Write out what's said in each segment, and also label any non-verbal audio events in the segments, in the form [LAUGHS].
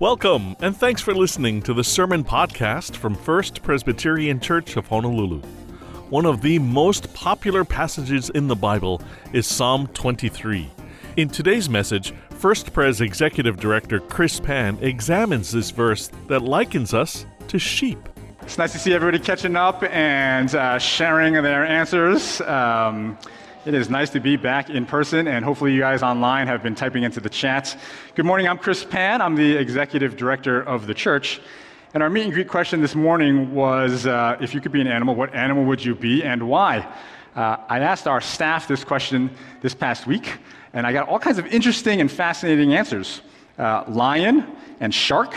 Welcome, and thanks for listening to the Sermon Podcast from First Presbyterian Church of Honolulu. One of the most popular passages in the Bible is Psalm 23. In today's message, First Pres Executive Director Chris Pan examines this verse that likens us to sheep. It's nice to see everybody catching up and uh, sharing their answers. Um, it is nice to be back in person, and hopefully, you guys online have been typing into the chat. Good morning, I'm Chris Pan. I'm the executive director of the church. And our meet and greet question this morning was uh, if you could be an animal, what animal would you be and why? Uh, I asked our staff this question this past week, and I got all kinds of interesting and fascinating answers uh, lion and shark,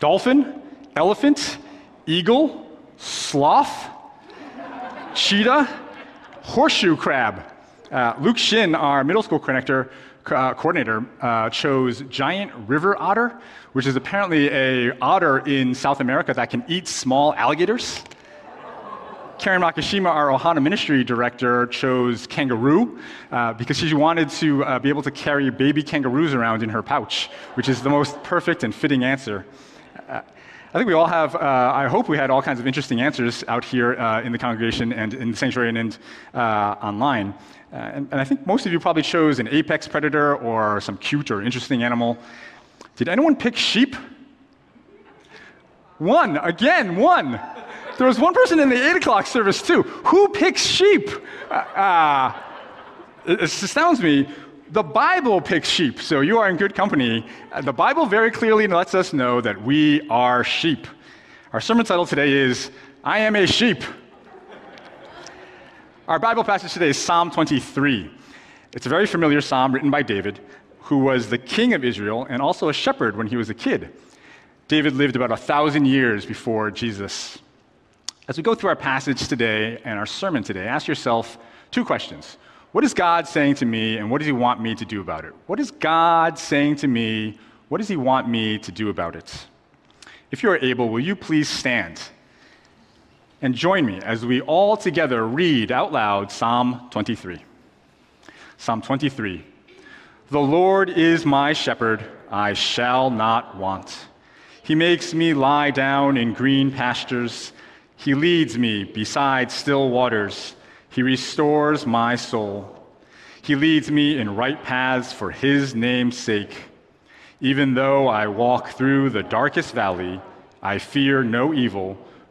dolphin, elephant, eagle, sloth, cheetah, horseshoe crab. Uh, Luke Shin, our middle school connector, uh, coordinator, uh, chose giant river otter, which is apparently a otter in South America that can eat small alligators. Karen Makishima, our Ohana Ministry director, chose kangaroo uh, because she wanted to uh, be able to carry baby kangaroos around in her pouch, which is the most perfect and fitting answer. Uh, I think we all have, uh, I hope we had all kinds of interesting answers out here uh, in the congregation and in the sanctuary and uh, online. Uh, and, and, I think most of you probably chose an apex predator or some cute or interesting animal. Did anyone pick sheep? One, again, one. There was one person in the 8 o'clock service too. Who picks sheep? Uh, uh it astounds me. The Bible picks sheep, so you are in good company. Uh, the Bible very clearly lets us know that we are sheep. Our sermon title today is I Am a Sheep. Our Bible passage today is Psalm 23. It's a very familiar psalm written by David, who was the king of Israel and also a shepherd when he was a kid. David lived about a thousand years before Jesus. As we go through our passage today and our sermon today, ask yourself two questions. What is God saying to me, and what does He want me to do about it? What is God saying to me? What does He want me to do about it? If you are able, will you please stand and join me as we all together read out loud Psalm 23. Psalm 23 The Lord is my shepherd, I shall not want. He makes me lie down in green pastures, He leads me beside still waters, He restores my soul. He leads me in right paths for His name's sake. Even though I walk through the darkest valley, I fear no evil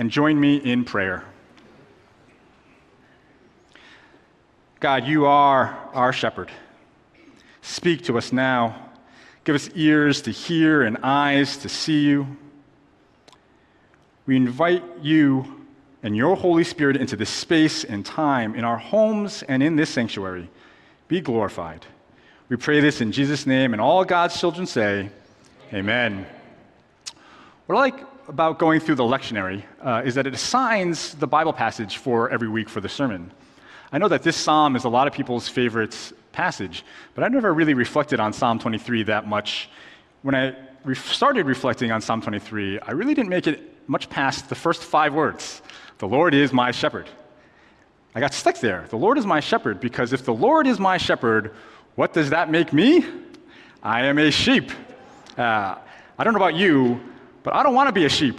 and join me in prayer. God, you are our shepherd. Speak to us now. Give us ears to hear and eyes to see you. We invite you and your Holy Spirit into this space and time in our homes and in this sanctuary. Be glorified. We pray this in Jesus' name, and all God's children say, Amen. What I like about going through the lectionary uh, is that it assigns the Bible passage for every week for the sermon. I know that this psalm is a lot of people's favorite passage, but I've never really reflected on Psalm 23 that much. When I re- started reflecting on Psalm 23, I really didn't make it much past the first five words The Lord is my shepherd. I got stuck there. The Lord is my shepherd, because if the Lord is my shepherd, what does that make me? I am a sheep. Uh, I don't know about you, but I don't want to be a sheep.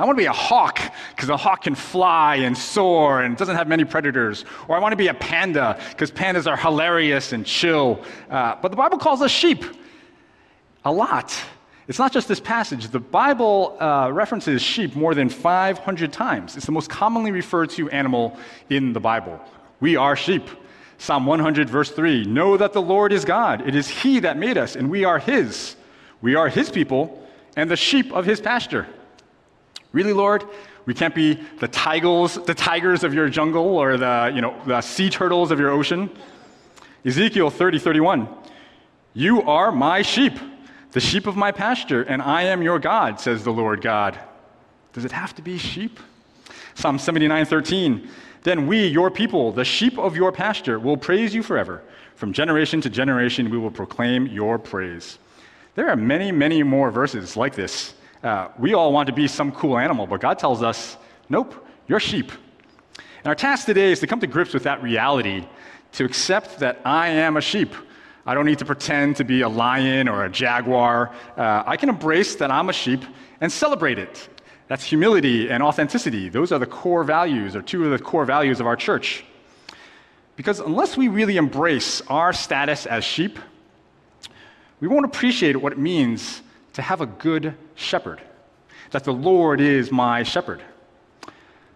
I want to be a hawk because a hawk can fly and soar and doesn't have many predators. Or I want to be a panda because pandas are hilarious and chill. Uh, but the Bible calls us sheep a lot. It's not just this passage. The Bible uh, references sheep more than 500 times. It's the most commonly referred to animal in the Bible. We are sheep. Psalm 100, verse 3 Know that the Lord is God. It is He that made us, and we are His. We are His people and the sheep of his pasture. Really, Lord? We can't be the tigers, the tigers of your jungle or the, you know, the sea turtles of your ocean. Ezekiel 30, 31. You are my sheep. the sheep of my pasture, and I am your God, says the Lord God. Does it have to be sheep? Psalm 79 13. Then we, your people, the sheep of your pasture, will praise you forever. From generation to generation, we will proclaim your praise. There are many, many more verses like this. Uh, we all want to be some cool animal, but God tells us, nope, you're sheep. And our task today is to come to grips with that reality, to accept that I am a sheep. I don't need to pretend to be a lion or a jaguar. Uh, I can embrace that I'm a sheep and celebrate it. That's humility and authenticity. Those are the core values, or two of the core values of our church. Because unless we really embrace our status as sheep, we won't appreciate what it means to have a good shepherd, that the Lord is my shepherd.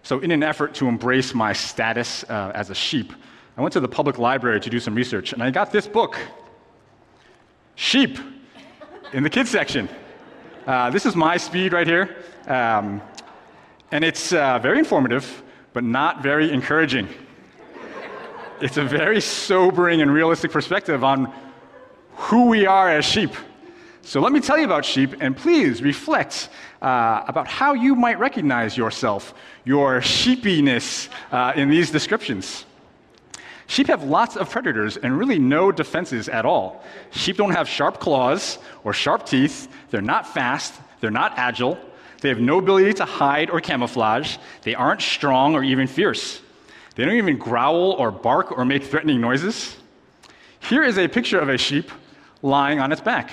So, in an effort to embrace my status uh, as a sheep, I went to the public library to do some research, and I got this book Sheep in the kids section. Uh, this is my speed right here, um, and it's uh, very informative, but not very encouraging. It's a very sobering and realistic perspective on who we are as sheep. So let me tell you about sheep, and please reflect uh, about how you might recognize yourself, your sheepiness uh, in these descriptions. Sheep have lots of predators and really no defenses at all. Sheep don't have sharp claws or sharp teeth. They're not fast. They're not agile. They have no ability to hide or camouflage. They aren't strong or even fierce. They don't even growl or bark or make threatening noises. Here is a picture of a sheep lying on its back.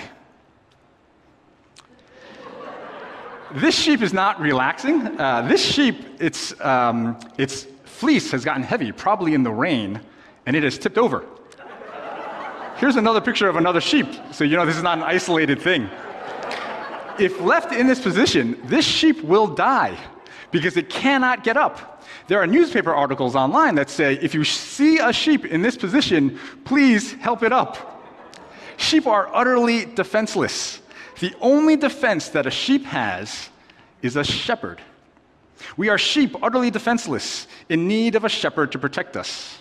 this sheep is not relaxing. Uh, this sheep, its, um, its fleece has gotten heavy, probably in the rain, and it has tipped over. Here's another picture of another sheep, so you know this is not an isolated thing. If left in this position, this sheep will die because it cannot get up. There are newspaper articles online that say if you see a sheep in this position, please help it up. Sheep are utterly defenseless. The only defense that a sheep has is a shepherd. We are sheep, utterly defenseless, in need of a shepherd to protect us.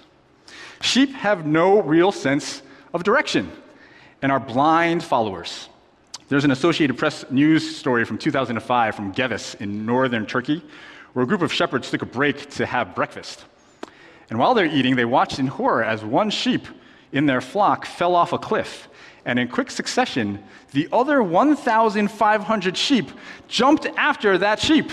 Sheep have no real sense of direction and are blind followers. There's an Associated Press news story from 2005 from Gevas in northern Turkey, where a group of shepherds took a break to have breakfast. And while they're eating, they watched in horror as one sheep in their flock fell off a cliff and in quick succession, the other 1,500 sheep jumped after that sheep.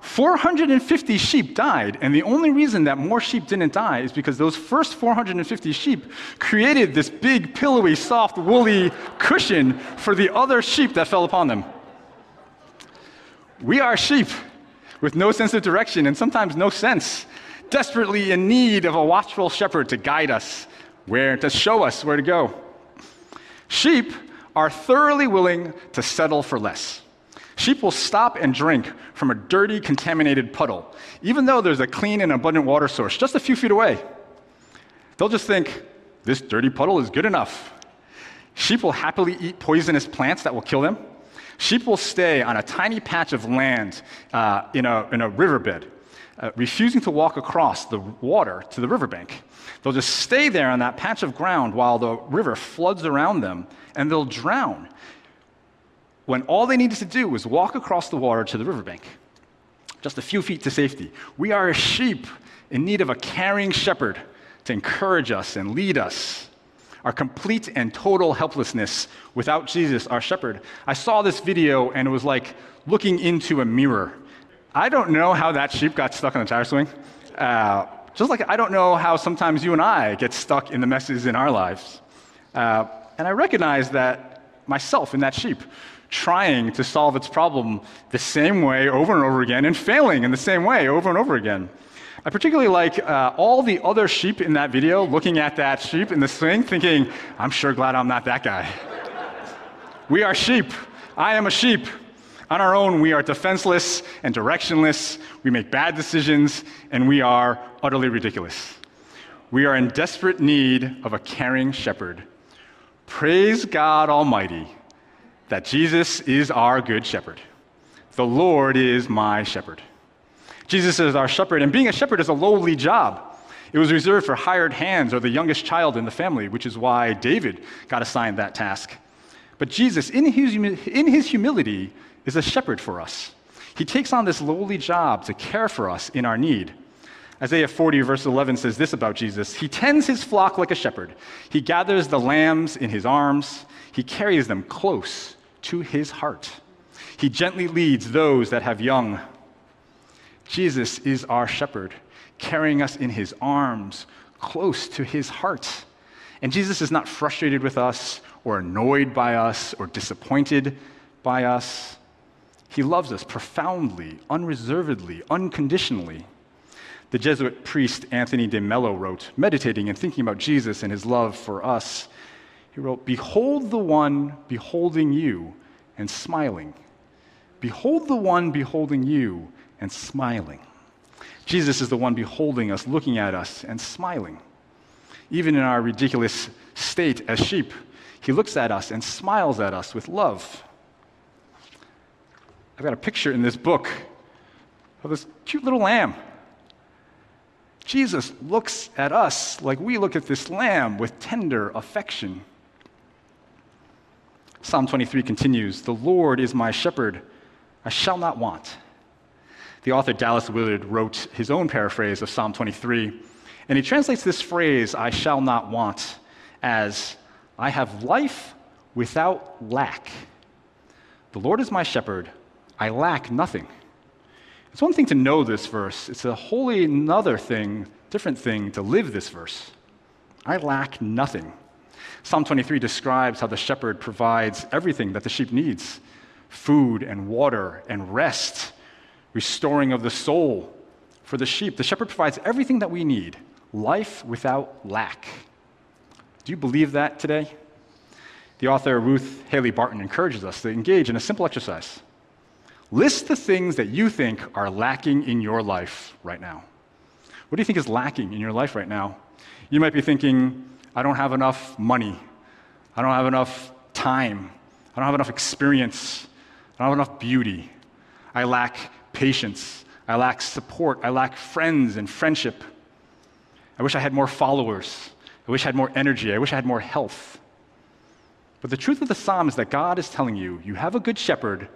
450 sheep died, and the only reason that more sheep didn't die is because those first 450 sheep created this big, pillowy, soft, woolly cushion for the other sheep that fell upon them. We are sheep with no sense of direction and sometimes no sense, desperately in need of a watchful shepherd to guide us, where to show us where to go. Sheep are thoroughly willing to settle for less. Sheep will stop and drink from a dirty, contaminated puddle, even though there's a clean and abundant water source just a few feet away. They'll just think, this dirty puddle is good enough. Sheep will happily eat poisonous plants that will kill them. Sheep will stay on a tiny patch of land uh, in, a, in a riverbed, uh, refusing to walk across the water to the riverbank. They'll just stay there on that patch of ground while the river floods around them, and they'll drown when all they needed to do was walk across the water to the riverbank, just a few feet to safety. We are a sheep in need of a caring shepherd to encourage us and lead us. Our complete and total helplessness without Jesus, our shepherd. I saw this video and it was like looking into a mirror. I don't know how that sheep got stuck on the tire swing. Uh, just like I don't know how sometimes you and I get stuck in the messes in our lives. Uh, and I recognize that myself in that sheep trying to solve its problem the same way over and over again and failing in the same way over and over again. I particularly like uh, all the other sheep in that video looking at that sheep in the swing, thinking, I'm sure glad I'm not that guy. [LAUGHS] we are sheep. I am a sheep. On our own, we are defenseless and directionless. We make bad decisions, and we are utterly ridiculous. We are in desperate need of a caring shepherd. Praise God Almighty that Jesus is our good shepherd. The Lord is my shepherd. Jesus is our shepherd, and being a shepherd is a lowly job. It was reserved for hired hands or the youngest child in the family, which is why David got assigned that task. But Jesus, in his, in his humility, is a shepherd for us. He takes on this lowly job to care for us in our need. Isaiah 40, verse 11 says this about Jesus He tends his flock like a shepherd. He gathers the lambs in his arms, he carries them close to his heart. He gently leads those that have young. Jesus is our shepherd, carrying us in his arms, close to his heart. And Jesus is not frustrated with us, or annoyed by us, or disappointed by us. He loves us profoundly, unreservedly, unconditionally. The Jesuit priest Anthony de Mello wrote, meditating and thinking about Jesus and his love for us. He wrote, Behold the one beholding you and smiling. Behold the one beholding you and smiling. Jesus is the one beholding us, looking at us, and smiling. Even in our ridiculous state as sheep, he looks at us and smiles at us with love. I've got a picture in this book of this cute little lamb. Jesus looks at us like we look at this lamb with tender affection. Psalm 23 continues The Lord is my shepherd, I shall not want. The author Dallas Willard wrote his own paraphrase of Psalm 23, and he translates this phrase, I shall not want, as I have life without lack. The Lord is my shepherd, I lack nothing. It's one thing to know this verse, it's a wholly another thing, different thing to live this verse. I lack nothing. Psalm 23 describes how the shepherd provides everything that the sheep needs food and water and rest, restoring of the soul for the sheep. The shepherd provides everything that we need life without lack. Do you believe that today? The author Ruth Haley Barton encourages us to engage in a simple exercise. List the things that you think are lacking in your life right now. What do you think is lacking in your life right now? You might be thinking, I don't have enough money. I don't have enough time. I don't have enough experience. I don't have enough beauty. I lack patience. I lack support. I lack friends and friendship. I wish I had more followers. I wish I had more energy. I wish I had more health. But the truth of the psalm is that God is telling you, you have a good shepherd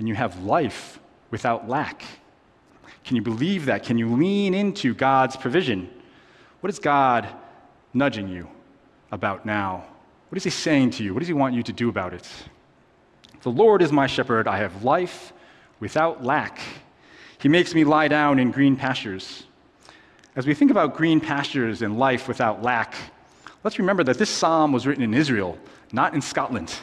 and you have life without lack. Can you believe that? Can you lean into God's provision? What is God nudging you about now? What is He saying to you? What does He want you to do about it? The Lord is my shepherd. I have life without lack. He makes me lie down in green pastures. As we think about green pastures and life without lack, let's remember that this psalm was written in Israel, not in Scotland.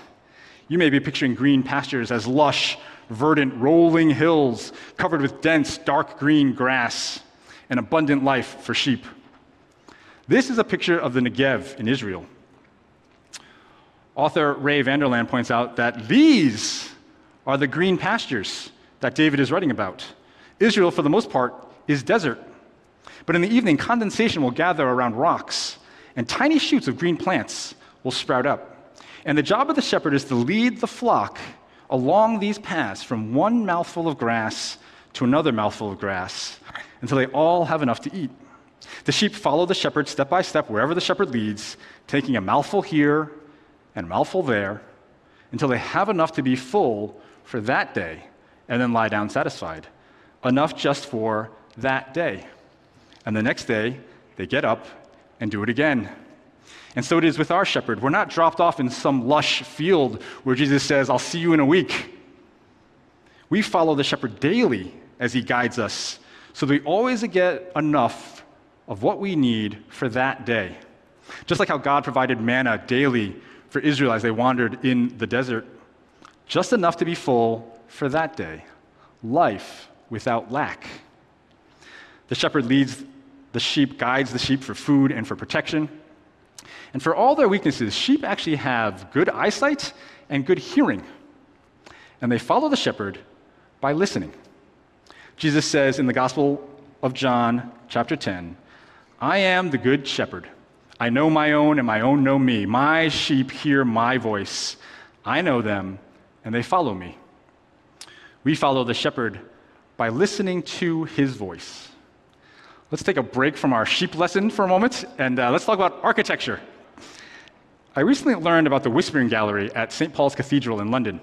You may be picturing green pastures as lush, verdant, rolling hills covered with dense, dark green grass, and abundant life for sheep. This is a picture of the Negev in Israel. Author Ray Vander Laan points out that these are the green pastures that David is writing about. Israel, for the most part, is desert. But in the evening, condensation will gather around rocks, and tiny shoots of green plants will sprout up. And the job of the shepherd is to lead the flock along these paths from one mouthful of grass to another mouthful of grass until they all have enough to eat. The sheep follow the shepherd step by step wherever the shepherd leads, taking a mouthful here and a mouthful there until they have enough to be full for that day and then lie down satisfied. Enough just for that day. And the next day, they get up and do it again and so it is with our shepherd. We're not dropped off in some lush field where Jesus says, I'll see you in a week. We follow the shepherd daily as he guides us so that we always get enough of what we need for that day. Just like how God provided manna daily for Israel as they wandered in the desert, just enough to be full for that day. Life without lack. The shepherd leads the sheep, guides the sheep for food and for protection. And for all their weaknesses, sheep actually have good eyesight and good hearing. And they follow the shepherd by listening. Jesus says in the Gospel of John, chapter 10, I am the good shepherd. I know my own, and my own know me. My sheep hear my voice. I know them, and they follow me. We follow the shepherd by listening to his voice. Let's take a break from our sheep lesson for a moment, and uh, let's talk about architecture. I recently learned about the Whispering Gallery at St. Paul's Cathedral in London.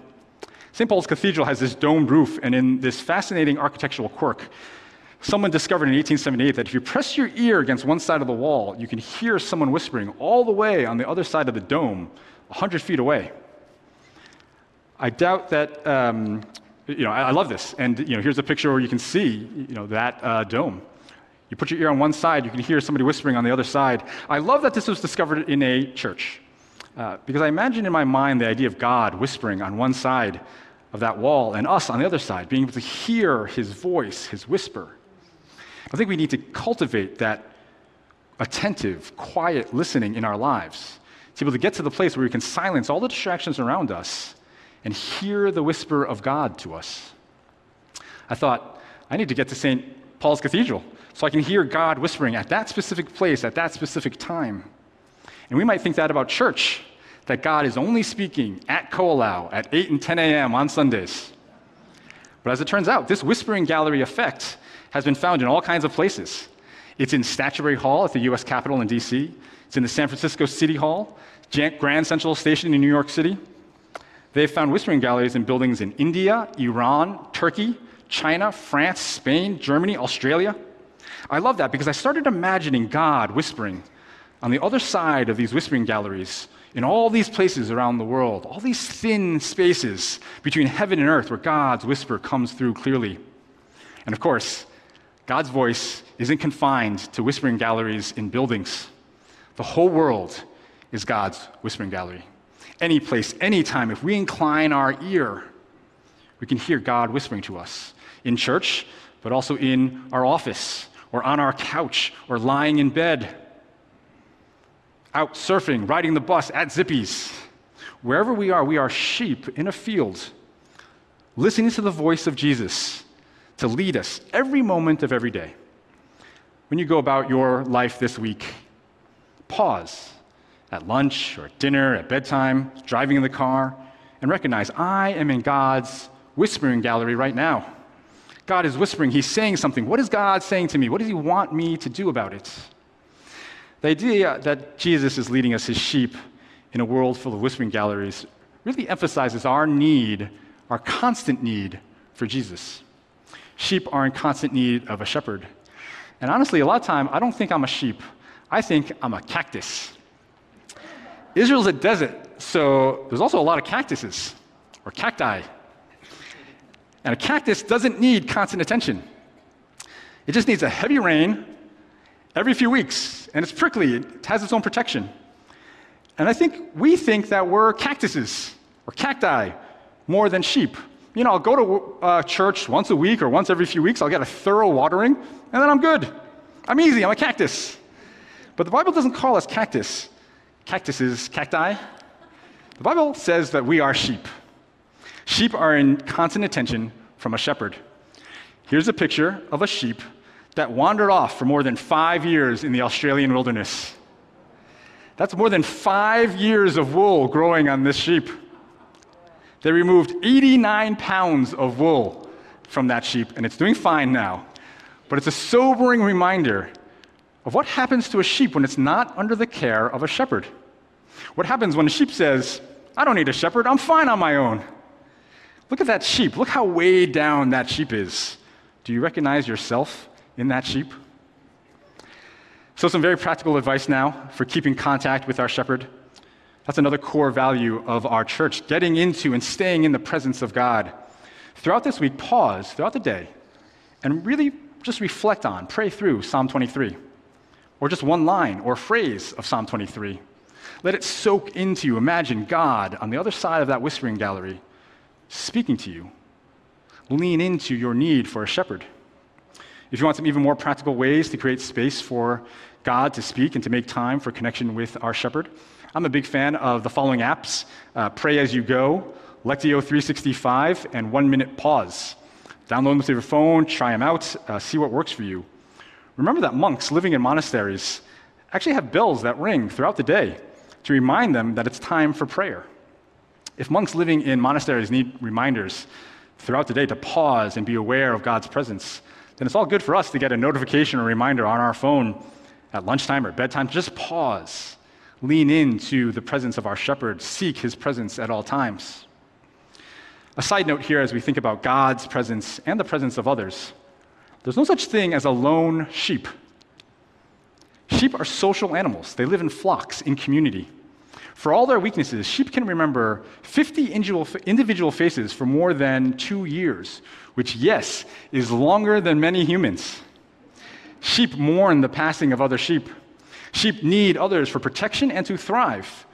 St. Paul's Cathedral has this domed roof, and in this fascinating architectural quirk, someone discovered in 1878 that if you press your ear against one side of the wall, you can hear someone whispering all the way on the other side of the dome, 100 feet away. I doubt that, um, you know, I, I, love this. And, you know, here's a picture where you can see, you know, that uh, dome. You put your ear on one side, you can hear somebody whispering on the other side. I love that this was discovered in a church. Uh, because I imagine in my mind the idea of God whispering on one side of that wall and us on the other side, being able to hear his voice, his whisper. I think we need to cultivate that attentive, quiet listening in our lives, to be able to get to the place where we can silence all the distractions around us and hear the whisper of God to us. I thought, I need to get to St. Paul's Cathedral so I can hear God whispering at that specific place, at that specific time. And we might think that about church that God is only speaking at Ko'olau at 8 and 10 a.m. on Sundays. But as it turns out, this whispering gallery effect has been found in all kinds of places. It's in Statuary Hall at the US Capitol in DC, it's in the San Francisco City Hall, Grand Central Station in New York City. They've found whispering galleries in buildings in India, Iran, Turkey, China, France, Spain, Germany, Australia. I love that because I started imagining God whispering on the other side of these whispering galleries in all these places around the world, all these thin spaces between heaven and earth where God's whisper comes through clearly. And of course, God's voice isn't confined to whispering galleries in buildings. The whole world is God's whispering gallery. Any place, any time, if we incline our ear, we can hear God whispering to us in church, but also in our office, or on our couch, or lying in bed out surfing, riding the bus, at Zippy's. Wherever we are, we are sheep in a field, listening to the voice of Jesus to lead us every moment of every day. When you go about your life this week, pause at lunch or at dinner, at bedtime, driving in the car, and recognize I am in God's whispering gallery right now. God is whispering, He's saying something. What is God saying to me? What does He want me to do about it? The idea that Jesus is leading us as sheep in a world full of whispering galleries really emphasizes our need, our constant need for Jesus. Sheep are in constant need of a shepherd. And honestly, a lot of time, I don't think I'm a sheep. I think I'm a cactus. Israel's a desert, so there's also a lot of cactuses or cacti. And a cactus doesn't need constant attention. It just needs a heavy rain every few weeks, and it's prickly, it has its own protection. And I think we think that we're cactuses or cacti more than sheep. You know, I'll go to uh, church once a week or once every few weeks, I'll get a thorough watering, and then I'm good. I'm easy, I'm a cactus. But the Bible doesn't call us cactus, cactuses, cacti. The Bible says that we are sheep. Sheep are in constant attention from a shepherd. Here's a picture of a sheep that wandered off for more than five years in the Australian wilderness. That's more than five years of wool growing on this sheep. They removed 89 pounds of wool from that sheep, and it's doing fine now. But it's a sobering reminder of what happens to a sheep when it's not under the care of a shepherd. What happens when a sheep says, I don't need a shepherd, I'm fine on my own. Look at that sheep. Look how way down that sheep is. Do you recognize yourself in that sheep? So, some very practical advice now for keeping contact with our shepherd. That's another core value of our church, getting into and staying in the presence of God. Throughout this week, pause throughout the day and really just reflect on, pray through Psalm 23, or just one line or phrase of Psalm 23. Let it soak into you. Imagine God on the other side of that whispering gallery speaking to you. Lean into your need for a shepherd. If you want some even more practical ways to create space for God to speak and to make time for connection with our shepherd, I'm a big fan of the following apps uh, Pray As You Go, Lectio 365, and One Minute Pause. Download them to your phone, try them out, uh, see what works for you. Remember that monks living in monasteries actually have bells that ring throughout the day to remind them that it's time for prayer. If monks living in monasteries need reminders throughout the day to pause and be aware of God's presence, then it's all good for us to get a notification or reminder on our phone at lunchtime or bedtime. Just pause, lean into the presence of our shepherd, seek his presence at all times. A side note here as we think about God's presence and the presence of others there's no such thing as a lone sheep. Sheep are social animals, they live in flocks, in community. For all their weaknesses, sheep can remember 50 individual faces for more than two years, which, yes, is longer than many humans. Sheep mourn the passing of other sheep. Sheep need others for protection and to thrive.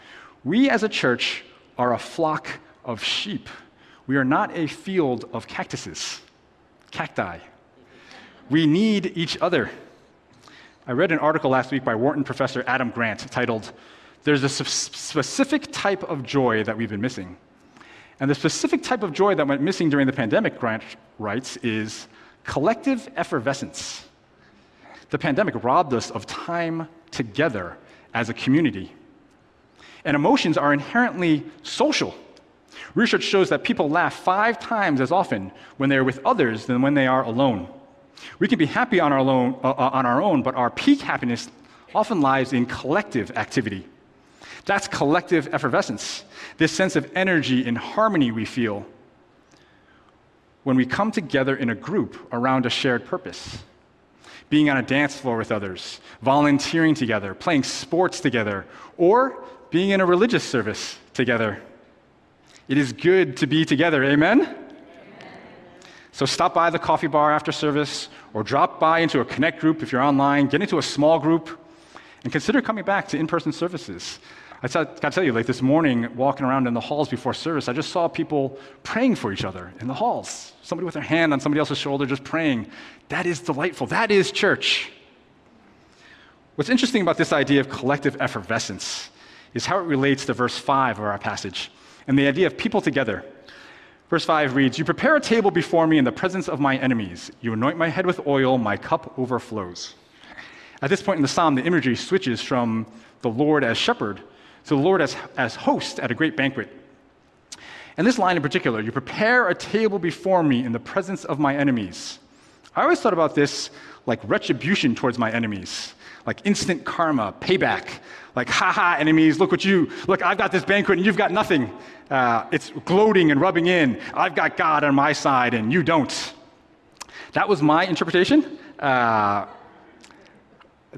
We as a church are a flock of sheep. We are not a field of cactuses, cacti. We need each other. I read an article last week by Wharton professor Adam Grant titled, There's a specific type of joy that we've been missing. And the specific type of joy that went missing during the pandemic, Grant writes, is collective effervescence. The pandemic robbed us of time together as a community. And emotions are inherently social. Research shows that people laugh five times as often when they're with others than when they are alone. We can be happy on our, own, uh, uh, on our own, but our peak happiness often lies in collective activity. That's collective effervescence, this sense of energy and harmony we feel when we come together in a group around a shared purpose. Being on a dance floor with others, volunteering together, playing sports together, or being in a religious service together. It is good to be together, amen? So stop by the coffee bar after service or drop by into a connect group if you're online, get into a small group, and consider coming back to in person services. I got to tell you, like this morning, walking around in the halls before service, I just saw people praying for each other in the halls. Somebody with their hand on somebody else's shoulder just praying. That is delightful. That is church. What's interesting about this idea of collective effervescence is how it relates to verse 5 of our passage and the idea of people together Verse 5 reads You prepare a table before me in the presence of my enemies. You anoint my head with oil, my cup overflows. At this point in the psalm, the imagery switches from the Lord as shepherd to the Lord as, as host at a great banquet. And this line in particular, you prepare a table before me in the presence of my enemies. I always thought about this like retribution towards my enemies, like instant karma, payback, like, haha, enemies, look what you, look, I've got this banquet and you've got nothing. Uh, it's gloating and rubbing in. I've got God on my side and you don't. That was my interpretation. Uh,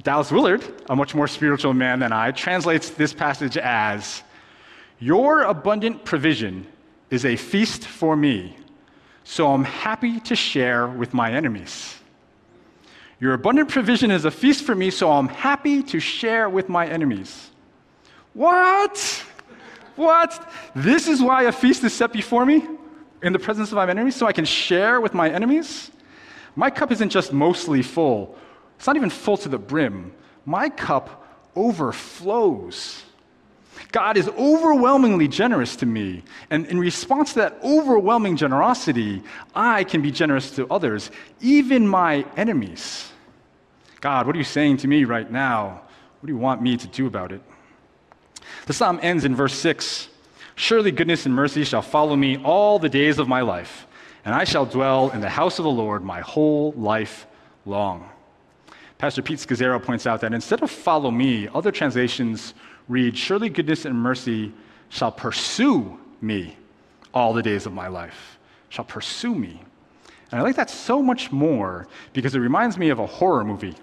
Dallas Willard, a much more spiritual man than I, translates this passage as Your abundant provision is a feast for me, so I'm happy to share with my enemies. Your abundant provision is a feast for me, so I'm happy to share with my enemies. What? What? This is why a feast is set before me in the presence of my enemies, so I can share with my enemies? My cup isn't just mostly full, it's not even full to the brim. My cup overflows. God is overwhelmingly generous to me. And in response to that overwhelming generosity, I can be generous to others, even my enemies. God, what are you saying to me right now? What do you want me to do about it? The psalm ends in verse 6 Surely goodness and mercy shall follow me all the days of my life, and I shall dwell in the house of the Lord my whole life long. Pastor Pete Scazzero points out that instead of follow me, other translations read, Surely goodness and mercy shall pursue me all the days of my life, shall pursue me. And I like that so much more because it reminds me of a horror movie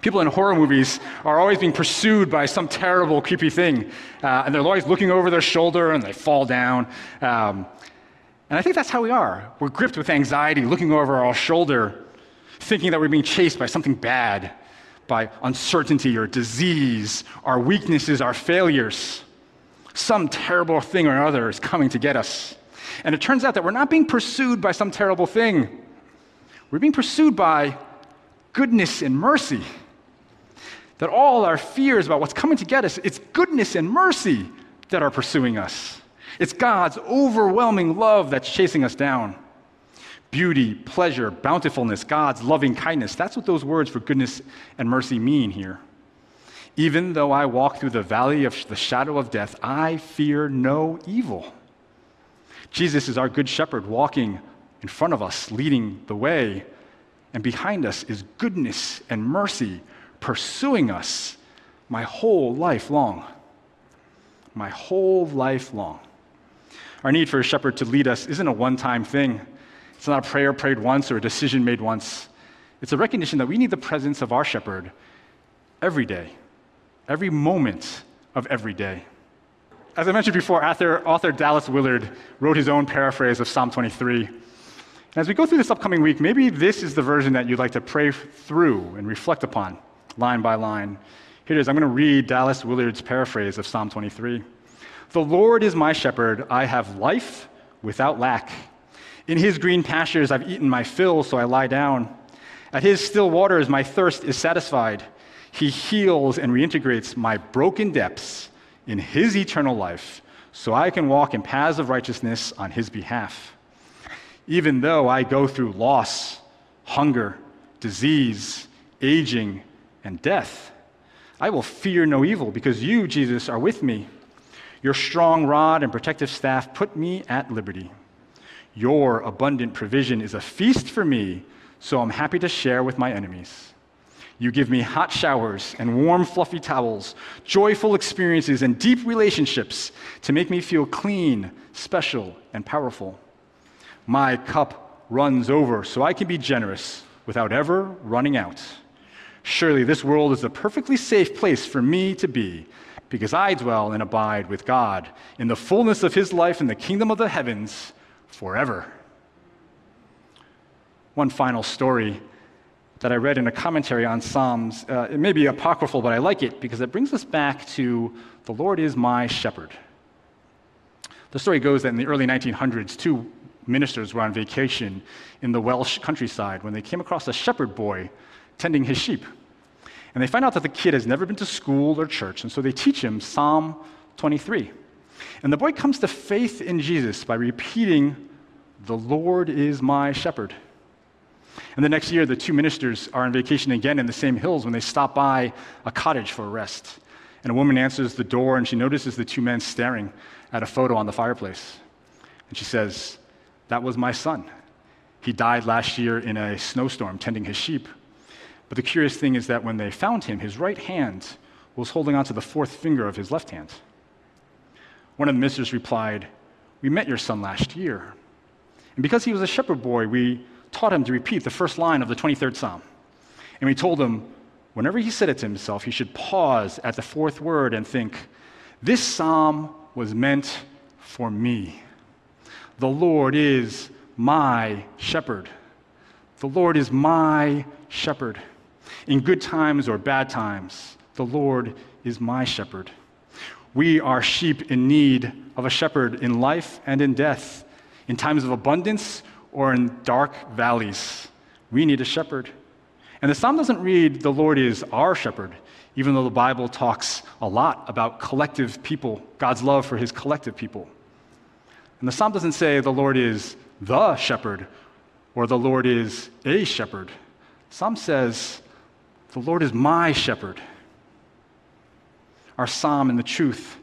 People in horror movies are always being pursued by some terrible, creepy thing, uh, and they're always looking over their shoulder and they fall down. Um, and I think that's how we are. We're gripped with anxiety, looking over our shoulder, thinking that we're being chased by something bad, by uncertainty or disease, our weaknesses, our failures. Some terrible thing or other is coming to get us. And it turns out that we're not being pursued by some terrible thing. We're being pursued by goodness and mercy. That all our fears about what's coming to get us, it's goodness and mercy that are pursuing us. It's God's overwhelming love that's chasing us down. Beauty, pleasure, bountifulness, God's loving kindness. That's what those words for goodness and mercy mean here. Even though I walk through the valley of the shadow of death, I fear no evil. Jesus is our good shepherd walking in front of us, leading the way and behind us is goodness and mercy pursuing us. my whole life long. My whole life long. Our need for a shepherd to lead us isn't a one time thing. It's not a prayer prayed once or a decision made once. It's a recognition that we need the presence of our shepherd every day, every moment of every day. As I mentioned before, author, author Dallas Willard wrote his own paraphrase of Psalm 23. And as we go through this upcoming week, maybe this is the version that you'd like to pray through and reflect upon, line by line. Here it is. I'm going to read Dallas Willard's paraphrase of Psalm 23. The Lord is my shepherd. I have life without lack. In his green pastures I've eaten my fill, so I lie down. At his still waters my thirst is satisfied. He heals and reintegrates my broken depths in his eternal life, so I can walk in paths of righteousness on his behalf. Even though I go through loss, hunger, disease, aging, and death, I will fear no evil because you, Jesus, are with me. Your strong rod and protective staff put me at liberty. Your abundant provision is a feast for me, so I'm happy to share with my enemies. You give me hot showers and warm, fluffy towels, joyful experiences, and deep relationships to make me feel clean, special, and powerful. My cup runs over so I can be generous without ever running out. Surely this world is a perfectly safe place for me to be because I dwell and abide with God in the fullness of his life in the kingdom of the heavens forever. One final story that I read in a commentary on Psalms. Uh, it may be apocryphal, but I like it because it brings us back to the Lord is my shepherd. The story goes that in the early 1900s, two ministers were on vacation in the Welsh countryside when they came across a shepherd boy tending his sheep. And they find out that the kid has never been to school or church, and so they teach him Psalm 23. And the boy comes to faith in Jesus by repeating, The Lord is my shepherd. And the next year, the two ministers are on vacation again in the same hills when they stop by a cottage for a rest. And a woman answers the door and she notices the two men staring at a photo on the fireplace. And she says, That was my son. He died last year in a snowstorm tending his sheep. But the curious thing is that when they found him, his right hand was holding onto the fourth finger of his left hand. One of the ministers replied, We met your son last year. And because he was a shepherd boy, we taught him to repeat the first line of the 23rd Psalm. And we told him, whenever he said it to himself, he should pause at the fourth word and think, This psalm was meant for me. The Lord is my shepherd. The Lord is my shepherd. In good times or bad times, the Lord is my shepherd. We are sheep in need of a shepherd in life and in death, in times of abundance or in dark valleys. We need a shepherd. And the psalm doesn't read, The Lord is our shepherd, even though the Bible talks a lot about collective people, God's love for his collective people. And the psalm doesn't say, The Lord is the shepherd or the Lord is a shepherd. The psalm says, The Lord is my shepherd. Our psalm and the truth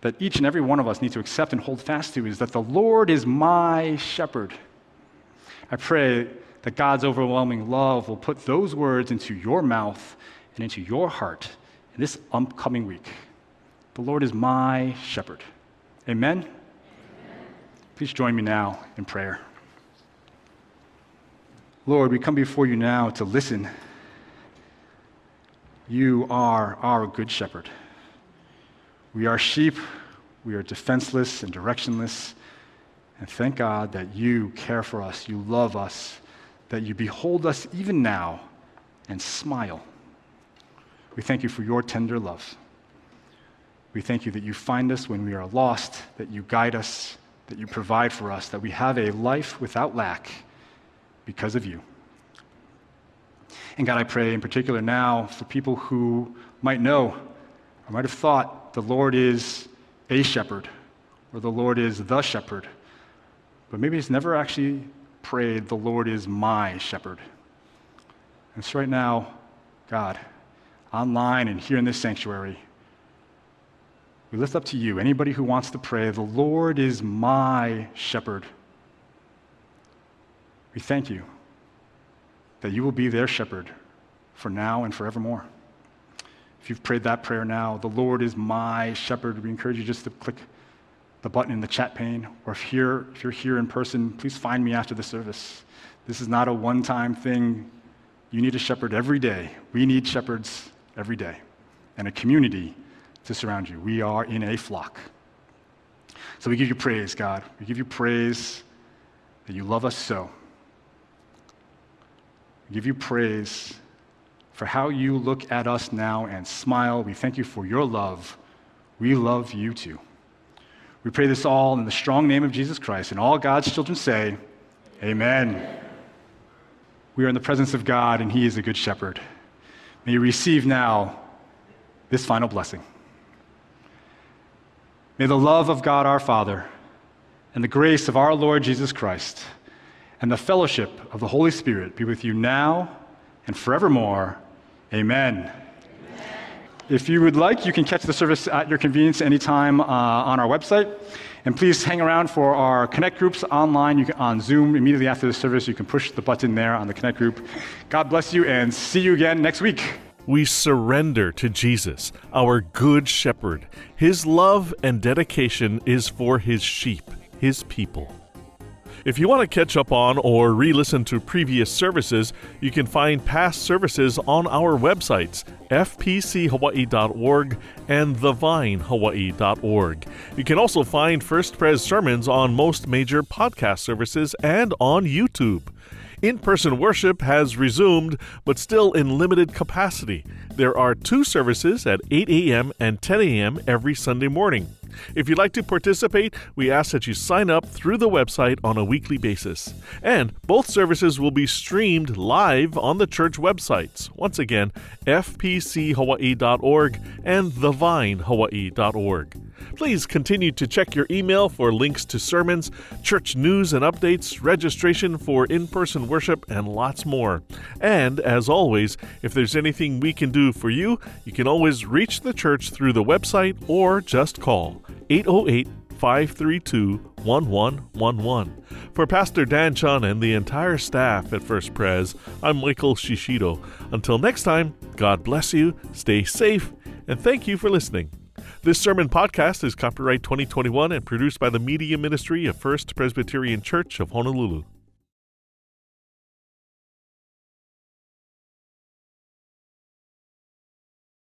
that each and every one of us need to accept and hold fast to is that the Lord is my shepherd. I pray that God's overwhelming love will put those words into your mouth and into your heart in this upcoming week. The Lord is my shepherd. Amen? Amen. Please join me now in prayer. Lord, we come before you now to listen. You are our good shepherd. We are sheep, we are defenseless and directionless. And thank God that you care for us, you love us, that you behold us even now and smile. We thank you for your tender love. We thank you that you find us when we are lost, that you guide us, that you provide for us, that we have a life without lack because of you. And God, I pray in particular now for people who might know or might have thought the Lord is a shepherd or the Lord is the shepherd, but maybe he's never actually prayed, the Lord is my shepherd. And so, right now, God, online and here in this sanctuary, we lift up to you anybody who wants to pray, the Lord is my shepherd. We thank you that you will be their shepherd for now and forevermore. If you've prayed that prayer now, the Lord is my shepherd, we encourage you just to click the button in the chat pane. Or if, here, if you're here in person, please find me after the service. This is not a one time thing. You need a shepherd every day. We need shepherds every day and a community to surround you. We are in a flock. So we give you praise, God. We give you praise that you love us so. We give you praise for how you look at us now and smile. We thank you for your love. We love you too. We pray this all in the strong name of Jesus Christ. And all God's children say, Amen. We are in the presence of God, and He is a good shepherd. May you receive now this final blessing. May the love of God our Father and the grace of our Lord Jesus Christ and the fellowship of the Holy Spirit be with you now and forevermore. Amen. If you would like, you can catch the service at your convenience anytime uh, on our website. And please hang around for our Connect groups online. You can, on Zoom immediately after the service. You can push the button there on the Connect group. God bless you and see you again next week. We surrender to Jesus, our good shepherd. His love and dedication is for his sheep, his people. If you want to catch up on or re listen to previous services, you can find past services on our websites, fpchawaii.org and thevinehawaii.org. You can also find First Pres sermons on most major podcast services and on YouTube. In person worship has resumed, but still in limited capacity. There are two services at 8 a.m. and 10 a.m. every Sunday morning. If you'd like to participate, we ask that you sign up through the website on a weekly basis. And both services will be streamed live on the church websites. Once again, fpchawaii.org and thevinehawaii.org. Please continue to check your email for links to sermons, church news and updates, registration for in person worship, and lots more. And as always, if there's anything we can do for you, you can always reach the church through the website or just call 808 532 1111. For Pastor Dan Chun and the entire staff at First Pres, I'm Michael Shishido. Until next time, God bless you, stay safe, and thank you for listening. This sermon podcast is copyright 2021 and produced by the Media Ministry of First Presbyterian Church of Honolulu.